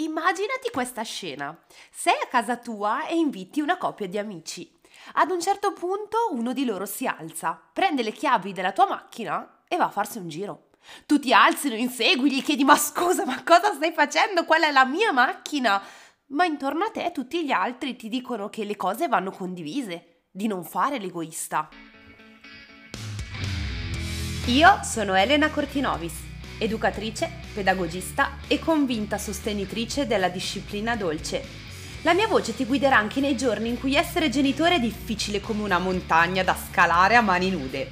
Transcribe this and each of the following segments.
Immaginati questa scena. Sei a casa tua e inviti una coppia di amici. Ad un certo punto uno di loro si alza, prende le chiavi della tua macchina e va a farsi un giro. Tu ti alzi, lo insegui, gli chiedi ma scusa, ma cosa stai facendo? Quella è la mia macchina. Ma intorno a te tutti gli altri ti dicono che le cose vanno condivise, di non fare l'egoista. Io sono Elena Cortinovis educatrice, pedagogista e convinta sostenitrice della disciplina dolce. La mia voce ti guiderà anche nei giorni in cui essere genitore è difficile come una montagna da scalare a mani nude.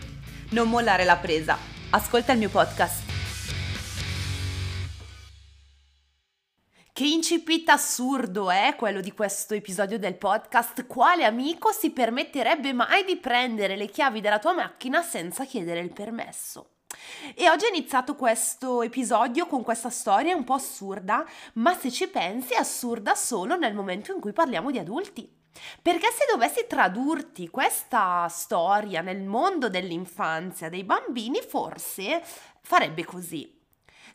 Non mollare la presa. Ascolta il mio podcast. Che incipit assurdo è quello di questo episodio del podcast. Quale amico si permetterebbe mai di prendere le chiavi della tua macchina senza chiedere il permesso? E oggi è iniziato questo episodio con questa storia un po' assurda, ma se ci pensi è assurda solo nel momento in cui parliamo di adulti. Perché se dovessi tradurti questa storia nel mondo dell'infanzia dei bambini, forse farebbe così.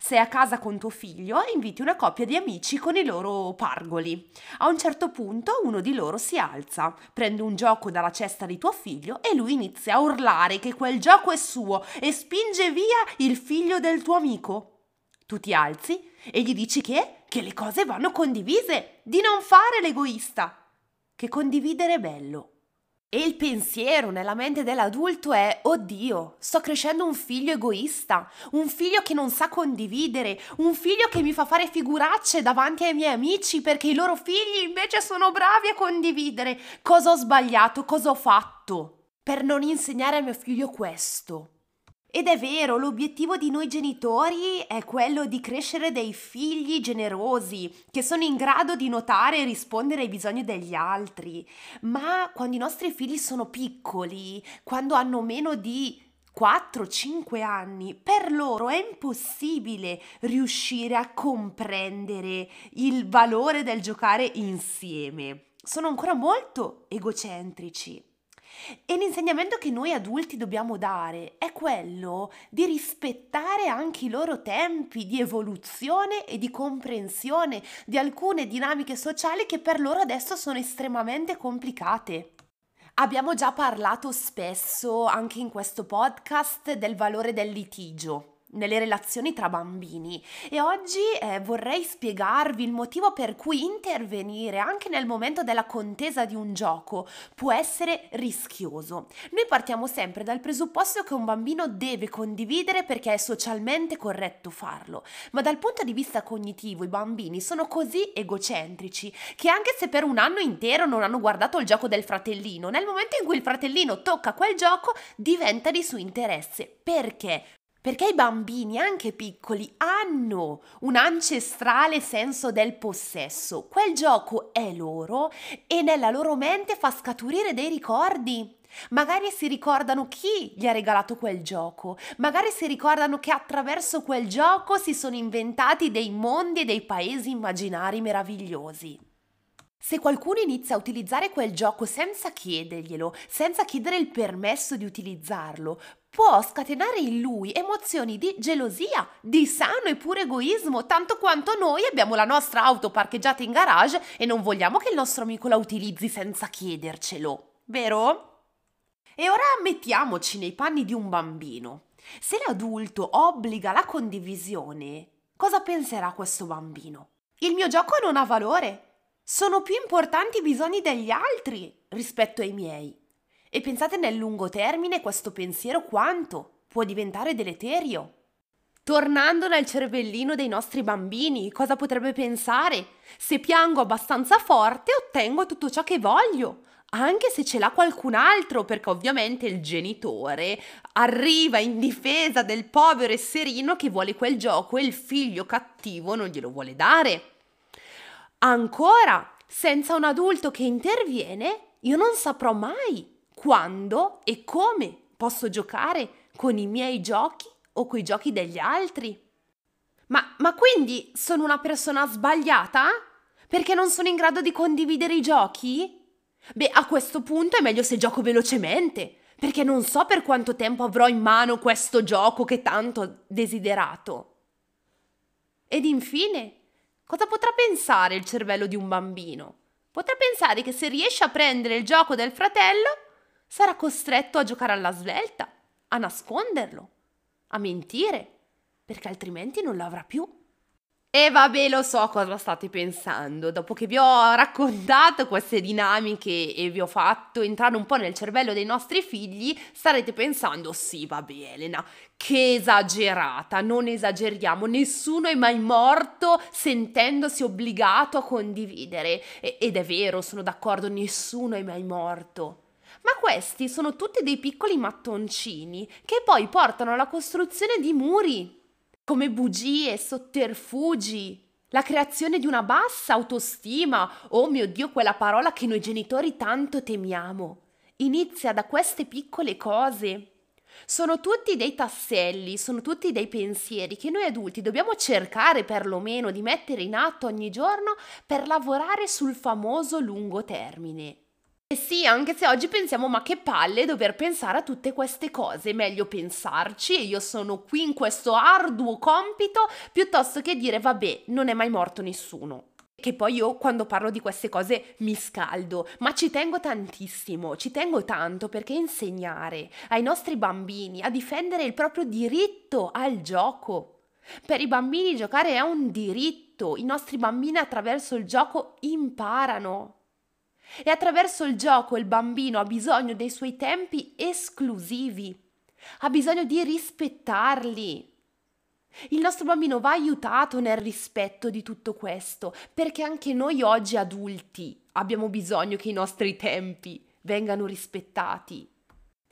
Sei a casa con tuo figlio e inviti una coppia di amici con i loro pargoli. A un certo punto uno di loro si alza, prende un gioco dalla cesta di tuo figlio e lui inizia a urlare che quel gioco è suo e spinge via il figlio del tuo amico. Tu ti alzi e gli dici che, che le cose vanno condivise, di non fare l'egoista, che condividere è bello. E il pensiero nella mente dell'adulto è, oddio, sto crescendo un figlio egoista, un figlio che non sa condividere, un figlio che mi fa fare figuracce davanti ai miei amici perché i loro figli invece sono bravi a condividere. Cosa ho sbagliato? Cosa ho fatto? Per non insegnare a mio figlio questo. Ed è vero, l'obiettivo di noi genitori è quello di crescere dei figli generosi, che sono in grado di notare e rispondere ai bisogni degli altri. Ma quando i nostri figli sono piccoli, quando hanno meno di 4-5 anni, per loro è impossibile riuscire a comprendere il valore del giocare insieme. Sono ancora molto egocentrici. E l'insegnamento che noi adulti dobbiamo dare è quello di rispettare anche i loro tempi di evoluzione e di comprensione di alcune dinamiche sociali che per loro adesso sono estremamente complicate. Abbiamo già parlato spesso anche in questo podcast del valore del litigio nelle relazioni tra bambini e oggi eh, vorrei spiegarvi il motivo per cui intervenire anche nel momento della contesa di un gioco può essere rischioso. Noi partiamo sempre dal presupposto che un bambino deve condividere perché è socialmente corretto farlo, ma dal punto di vista cognitivo i bambini sono così egocentrici che anche se per un anno intero non hanno guardato il gioco del fratellino, nel momento in cui il fratellino tocca quel gioco diventa di suo interesse. Perché? Perché i bambini, anche piccoli, hanno un ancestrale senso del possesso. Quel gioco è loro e nella loro mente fa scaturire dei ricordi. Magari si ricordano chi gli ha regalato quel gioco, magari si ricordano che attraverso quel gioco si sono inventati dei mondi e dei paesi immaginari meravigliosi. Se qualcuno inizia a utilizzare quel gioco senza chiederglielo, senza chiedere il permesso di utilizzarlo, può scatenare in lui emozioni di gelosia, di sano e puro egoismo, tanto quanto noi abbiamo la nostra auto parcheggiata in garage e non vogliamo che il nostro amico la utilizzi senza chiedercelo, vero? E ora mettiamoci nei panni di un bambino. Se l'adulto obbliga la condivisione, cosa penserà questo bambino? Il mio gioco non ha valore, sono più importanti i bisogni degli altri rispetto ai miei. E pensate nel lungo termine questo pensiero quanto può diventare deleterio. Tornando nel cervellino dei nostri bambini, cosa potrebbe pensare? Se piango abbastanza forte ottengo tutto ciò che voglio, anche se ce l'ha qualcun altro, perché ovviamente il genitore arriva in difesa del povero esserino che vuole quel gioco e il figlio cattivo non glielo vuole dare. Ancora, senza un adulto che interviene, io non saprò mai quando e come posso giocare con i miei giochi o coi giochi degli altri. Ma, ma quindi sono una persona sbagliata? Perché non sono in grado di condividere i giochi? Beh, a questo punto è meglio se gioco velocemente, perché non so per quanto tempo avrò in mano questo gioco che tanto ho desiderato. Ed infine, Cosa potrà pensare il cervello di un bambino? Potrà pensare che se riesce a prendere il gioco del fratello, sarà costretto a giocare alla svelta, a nasconderlo, a mentire, perché altrimenti non l'avrà più. E vabbè, lo so cosa state pensando. Dopo che vi ho raccontato queste dinamiche e vi ho fatto entrare un po' nel cervello dei nostri figli, starete pensando: sì, vabbè, Elena, che esagerata, non esageriamo, nessuno è mai morto sentendosi obbligato a condividere. Ed è vero, sono d'accordo, nessuno è mai morto. Ma questi sono tutti dei piccoli mattoncini che poi portano alla costruzione di muri come bugie, sotterfugi, la creazione di una bassa autostima, oh mio Dio, quella parola che noi genitori tanto temiamo. Inizia da queste piccole cose. Sono tutti dei tasselli, sono tutti dei pensieri che noi adulti dobbiamo cercare perlomeno di mettere in atto ogni giorno per lavorare sul famoso lungo termine. E sì, anche se oggi pensiamo ma che palle dover pensare a tutte queste cose, meglio pensarci e io sono qui in questo arduo compito piuttosto che dire vabbè, non è mai morto nessuno. Che poi io quando parlo di queste cose mi scaldo, ma ci tengo tantissimo, ci tengo tanto perché insegnare ai nostri bambini a difendere il proprio diritto al gioco. Per i bambini giocare è un diritto, i nostri bambini attraverso il gioco imparano. E attraverso il gioco il bambino ha bisogno dei suoi tempi esclusivi, ha bisogno di rispettarli. Il nostro bambino va aiutato nel rispetto di tutto questo, perché anche noi oggi adulti abbiamo bisogno che i nostri tempi vengano rispettati.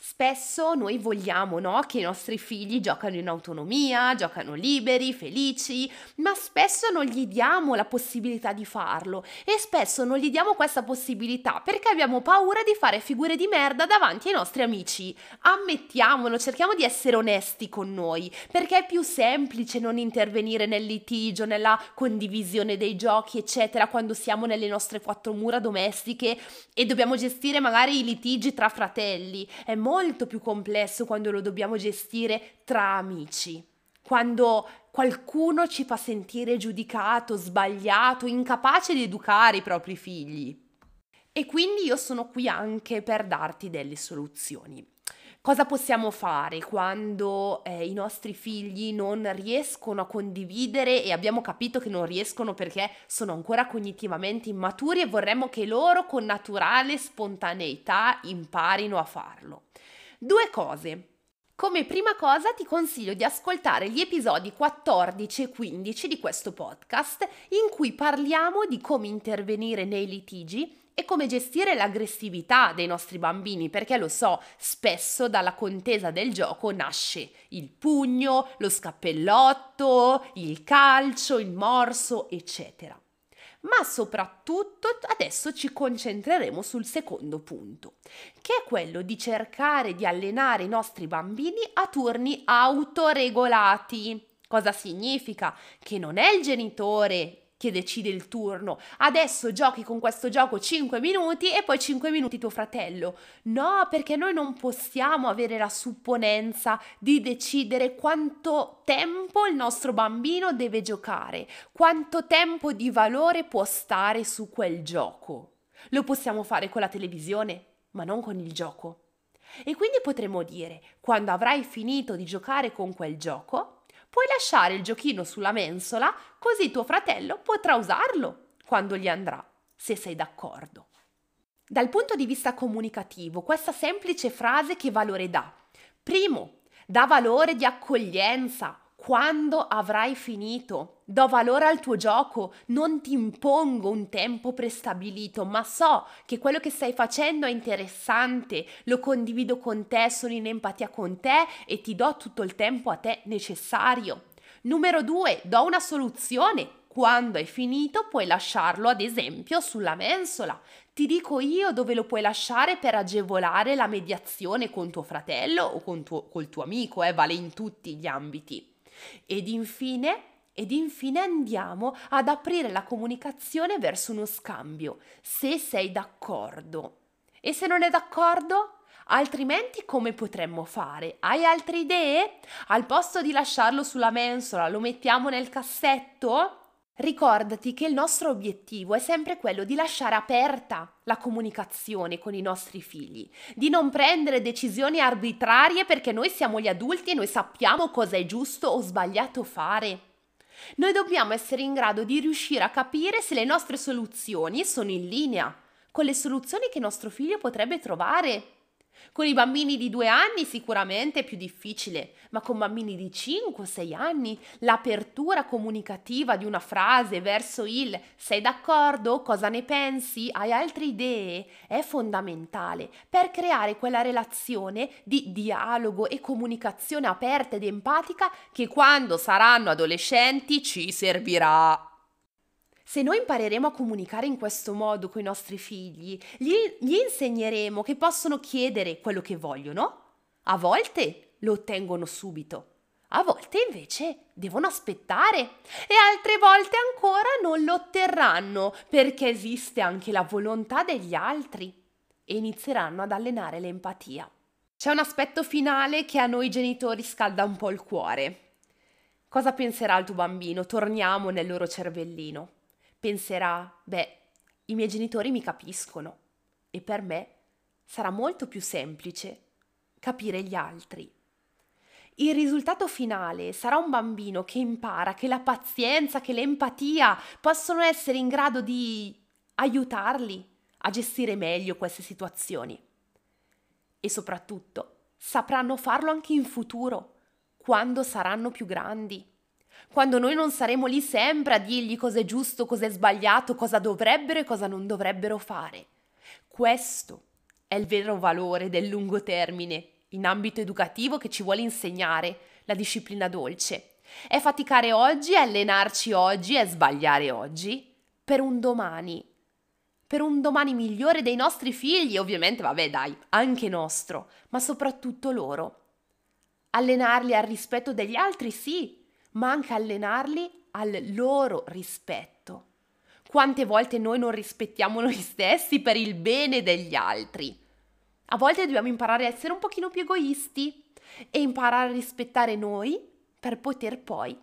Spesso noi vogliamo no, che i nostri figli giocano in autonomia, giocano liberi, felici, ma spesso non gli diamo la possibilità di farlo e spesso non gli diamo questa possibilità perché abbiamo paura di fare figure di merda davanti ai nostri amici. Ammettiamolo, cerchiamo di essere onesti con noi, perché è più semplice non intervenire nel litigio, nella condivisione dei giochi, eccetera, quando siamo nelle nostre quattro mura domestiche e dobbiamo gestire magari i litigi tra fratelli. È molto più complesso quando lo dobbiamo gestire tra amici, quando qualcuno ci fa sentire giudicato, sbagliato, incapace di educare i propri figli. E quindi io sono qui anche per darti delle soluzioni. Cosa possiamo fare quando eh, i nostri figli non riescono a condividere e abbiamo capito che non riescono perché sono ancora cognitivamente immaturi e vorremmo che loro con naturale spontaneità imparino a farlo? Due cose. Come prima cosa ti consiglio di ascoltare gli episodi 14 e 15 di questo podcast in cui parliamo di come intervenire nei litigi e come gestire l'aggressività dei nostri bambini, perché lo so, spesso dalla contesa del gioco nasce il pugno, lo scappellotto, il calcio, il morso, eccetera. Ma soprattutto adesso ci concentreremo sul secondo punto, che è quello di cercare di allenare i nostri bambini a turni autoregolati. Cosa significa? Che non è il genitore che decide il turno. Adesso giochi con questo gioco 5 minuti e poi 5 minuti tuo fratello. No, perché noi non possiamo avere la supponenza di decidere quanto tempo il nostro bambino deve giocare, quanto tempo di valore può stare su quel gioco. Lo possiamo fare con la televisione, ma non con il gioco. E quindi potremmo dire, quando avrai finito di giocare con quel gioco, puoi lasciare il giochino sulla mensola così tuo fratello potrà usarlo quando gli andrà, se sei d'accordo. Dal punto di vista comunicativo, questa semplice frase che valore dà? Primo, dà valore di accoglienza, quando avrai finito. Do valore al tuo gioco, non ti impongo un tempo prestabilito, ma so che quello che stai facendo è interessante, lo condivido con te, sono in empatia con te e ti do tutto il tempo a te necessario. Numero due, do una soluzione. Quando hai finito puoi lasciarlo ad esempio sulla mensola. Ti dico io dove lo puoi lasciare per agevolare la mediazione con tuo fratello o con tuo, col tuo amico, eh, vale in tutti gli ambiti. Ed infine, ed infine andiamo ad aprire la comunicazione verso uno scambio, se sei d'accordo. E se non è d'accordo? Altrimenti come potremmo fare? Hai altre idee? Al posto di lasciarlo sulla mensola, lo mettiamo nel cassetto? Ricordati che il nostro obiettivo è sempre quello di lasciare aperta la comunicazione con i nostri figli, di non prendere decisioni arbitrarie perché noi siamo gli adulti e noi sappiamo cosa è giusto o sbagliato fare. Noi dobbiamo essere in grado di riuscire a capire se le nostre soluzioni sono in linea con le soluzioni che nostro figlio potrebbe trovare con i bambini di due anni sicuramente è più difficile, ma con bambini di 5-6 anni l'apertura comunicativa di una frase verso il sei d'accordo? Cosa ne pensi? Hai altre idee? è fondamentale per creare quella relazione di dialogo e comunicazione aperta ed empatica che quando saranno adolescenti ci servirà. Se noi impareremo a comunicare in questo modo con i nostri figli, gli, gli, insegneremo che possono chiedere quello che vogliono. A volte lo ottengono subito, a volte invece devono aspettare e altre volte ancora non lo otterranno perché esiste anche la volontà degli altri e inizieranno ad allenare l'empatia. C'è un aspetto finale che a noi genitori scalda un po' il cuore. Cosa penserà il tuo bambino? Torniamo nel loro cervellino penserà, beh, i miei genitori mi capiscono e per me sarà molto più semplice capire gli altri. Il risultato finale sarà un bambino che impara che la pazienza, che l'empatia possono essere in grado di aiutarli a gestire meglio queste situazioni. E soprattutto sapranno farlo anche in futuro, quando saranno più grandi quando noi non saremo lì sempre a dirgli cosa è giusto, cosa è sbagliato, cosa dovrebbero e cosa non dovrebbero fare. Questo è il vero valore del lungo termine in ambito educativo che ci vuole insegnare la disciplina dolce. È faticare oggi, allenarci oggi, è sbagliare oggi per un domani. Per un domani migliore dei nostri figli, ovviamente, vabbè dai, anche nostro, ma soprattutto loro. Allenarli al rispetto degli altri, sì, ma anche allenarli al loro rispetto. Quante volte noi non rispettiamo noi stessi per il bene degli altri? A volte dobbiamo imparare a essere un pochino più egoisti e imparare a rispettare noi per poter poi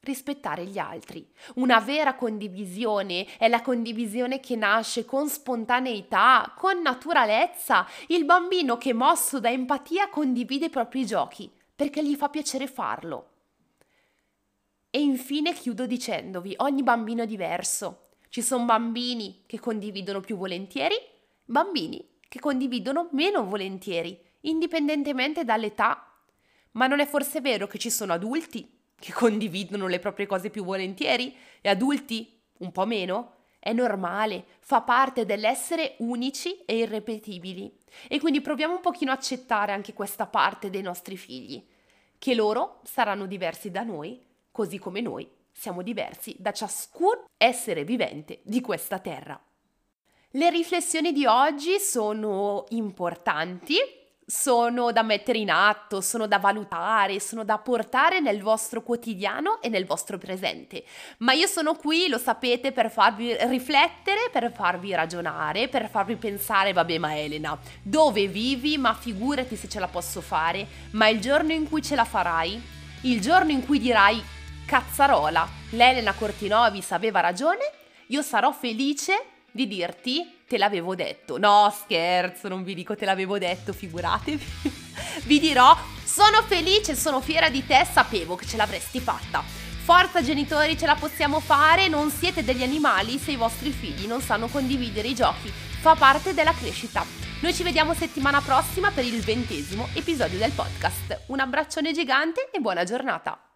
rispettare gli altri. Una vera condivisione è la condivisione che nasce con spontaneità, con naturalezza. Il bambino che mosso da empatia condivide i propri giochi perché gli fa piacere farlo. E infine chiudo dicendovi, ogni bambino è diverso. Ci sono bambini che condividono più volentieri, bambini che condividono meno volentieri, indipendentemente dall'età. Ma non è forse vero che ci sono adulti che condividono le proprie cose più volentieri e adulti un po' meno? È normale, fa parte dell'essere unici e irrepetibili. E quindi proviamo un pochino a accettare anche questa parte dei nostri figli, che loro saranno diversi da noi così come noi siamo diversi da ciascun essere vivente di questa terra. Le riflessioni di oggi sono importanti, sono da mettere in atto, sono da valutare, sono da portare nel vostro quotidiano e nel vostro presente. Ma io sono qui, lo sapete, per farvi riflettere, per farvi ragionare, per farvi pensare, vabbè ma Elena, dove vivi? Ma figurati se ce la posso fare, ma il giorno in cui ce la farai, il giorno in cui dirai cazzarola, l'Elena Cortinovis aveva ragione, io sarò felice di dirti te l'avevo detto. No, scherzo, non vi dico te l'avevo detto, figuratevi. vi dirò sono felice, sono fiera di te, sapevo che ce l'avresti fatta. Forza genitori, ce la possiamo fare, non siete degli animali se i vostri figli non sanno condividere i giochi. Fa parte della crescita. Noi ci vediamo settimana prossima per il ventesimo episodio del podcast. Un abbraccione gigante e buona giornata!